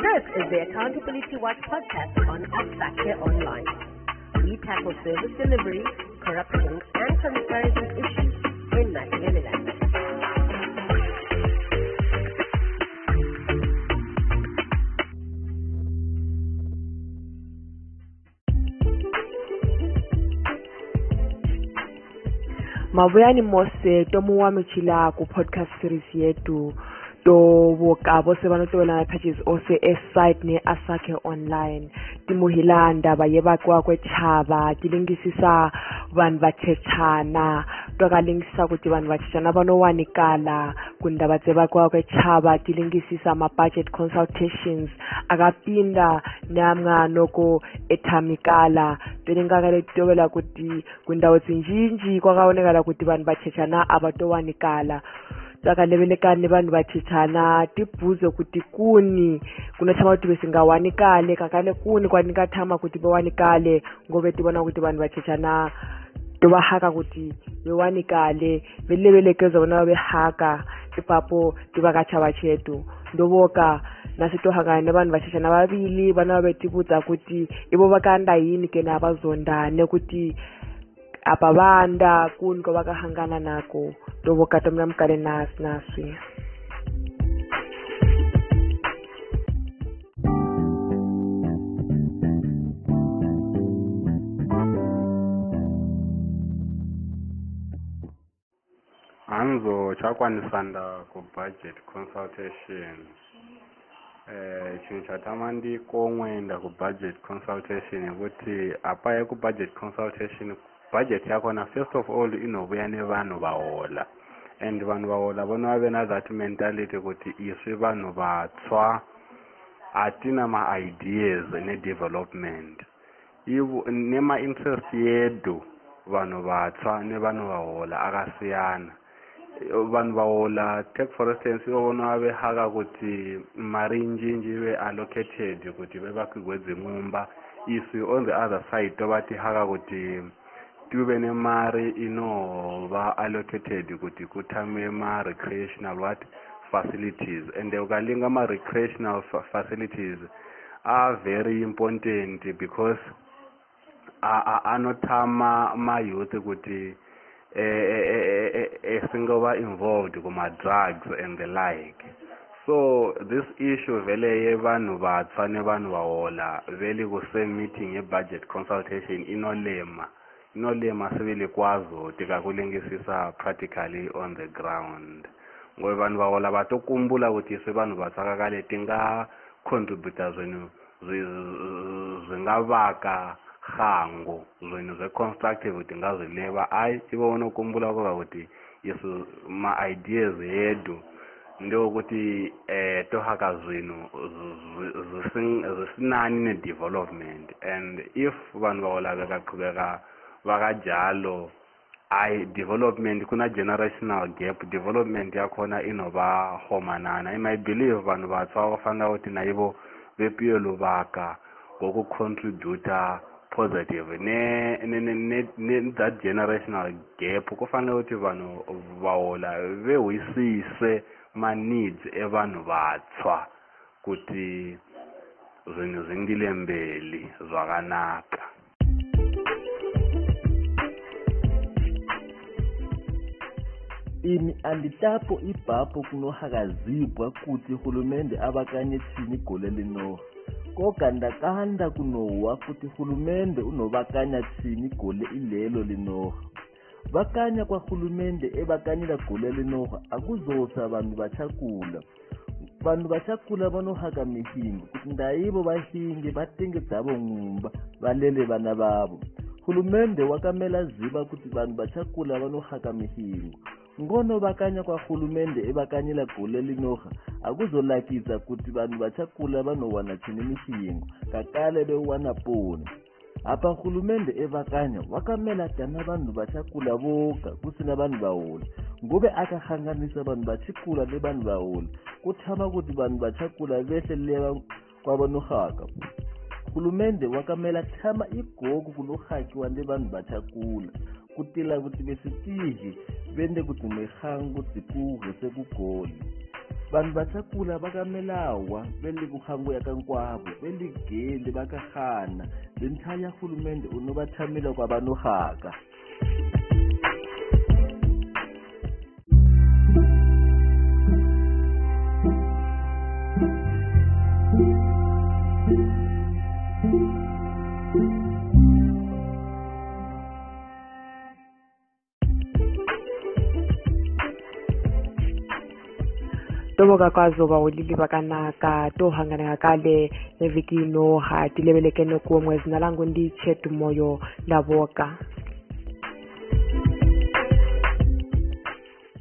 This is the Accountability Watch podcast on Upfactor Online. We tackle service delivery, corruption, and transparency issues in Machiavelland. mavuyani mose tomuwamechila ku podcast series yethu Tobo Kabo sebanotobelana pages ose site ne Asake online timohilanda bayebaqwa kwechaba tilingisisa vanhu va chechana twa ka lingisisa kuti vanhu va chechana va no wanikala kundaba dzevakiwa kwechava tilingisisa ma-budget consultations akapinda namnga noko ethamikala tolingaka leti tovela kuti kundawu zinjinji kwakaonekala kuti vanhu va chechana a va to wanikala taka nevenekani nevanhu vachichana tibvuze kuti kuni kunotshama kuti vesingawani kale kakane kuni kwaningatshama kuti vewani kale ngove tivona kuti vanhu vachichana tovahaka kuti vewani kale velevelekeza vona va vehaka ipapo tivakatshava chetu ndovoka nasi tohangana nevanhu vachichana vavili vana va vetivudza kuti ivo vakanda yini kena vazondane kuti apa banda kunto vakahangana nako tovokata muna mukale nasi naswi hanzo ku budget consultation eh, chinhu chatama ndikomwe budget consultation yekuti ku budget consultation budget yakhona first of all inobuya nevanhu vahola and vanhu vahola vona va ve na that mentality kuti isi vanhu vatswa hatina ma-ideas nedevelopment nema-interest yedu vanhu vatswa nevanhu vahola akasiyana vanhu vahola take for instance ivo vona va vehaka kuti mari njinji ve allocated kuti vevakigwe dzingumba isi on the other side tova tihaka kuti tube ino va allocated kuti kutame marecreational what facilities and ukalinga recreational facilities are very important because anotama mayouth kuti esingova involved kuma-drugs and the like so this issue vele yevanhu vatsva nevanhu vahola meeting kusemeeting yebudget consultation inolema no le masebele kwazo tika kulengisisa practically on the ground ngoba vanhu vavola va to kumbula kuti swi vanhu vatsakaka leti nga contributor zwenu zwi nga vaka hango zwenu zve-constructive kuti nga zwi leva ayi i va wono kumbula kuva kuti isu ma-ideas yedu ndiwokuti um eh, to haka zwinu zwi sinani ne-development and if vanhu vavola veka qhubeka vakanjalo hayi development ku na generational gap development ya khona inova homanana i my believe vanhu vatswa va fanele kuti na yivo vepiyeluvaka ngokucontributa positive ne, ne, ne, ne, ne that generational gap ku fanele ukuthi vanhu vahola vehuisise ma-needs evanhu vatswa kuti zvinhu zvingilembeli zvakanaka ini anditapo ibhapo kunohakazibwa kuti hulumende avakanye thini gole linoho kogandakanda kunowa kuti hulumende unovakanya thini gole ilelo linoho vakanya kwahulumende evakanyela gole linoho akuzosa vanhu vachakula vanhu vachakula vanohaka mihingo kuti ndaivo vahingi vatenge dzavo ngumba valele vana vavo hulumende wakamela ziva kuti vanhu vachakula vanohaka mihingo ngonobakanya kwarhulumente ebakanyela gule linorha akuzolakisa kuti vanhu vachakula vanowana chini mixiyingo kakale bewana poni apa rhulumente evakanya wakamelatana vanhu vachakula voka kusina vanhu vaholi nguve akahanganisa vanhu vachikula ni vanhu vaholi kutshama kuti vanhu vachakula vehle leva kwavanohaka rhulumende wakamela tshama igoku kunohakiwa ni vanhu vachakula kutila kuti vesitivi vende kudzimihangu dzikuhese kugoni vanhu vatsakula vakamelawa vende kuhangu yakankwavo vende gende vakahana zinthaya hulumende unovatshamela kwavanohaka thank you toboka kwazo vaulili vakanaka toohanganaka kale eviki ino hati levelekene kuomwe zina langu ndi chetu moyo ndavoka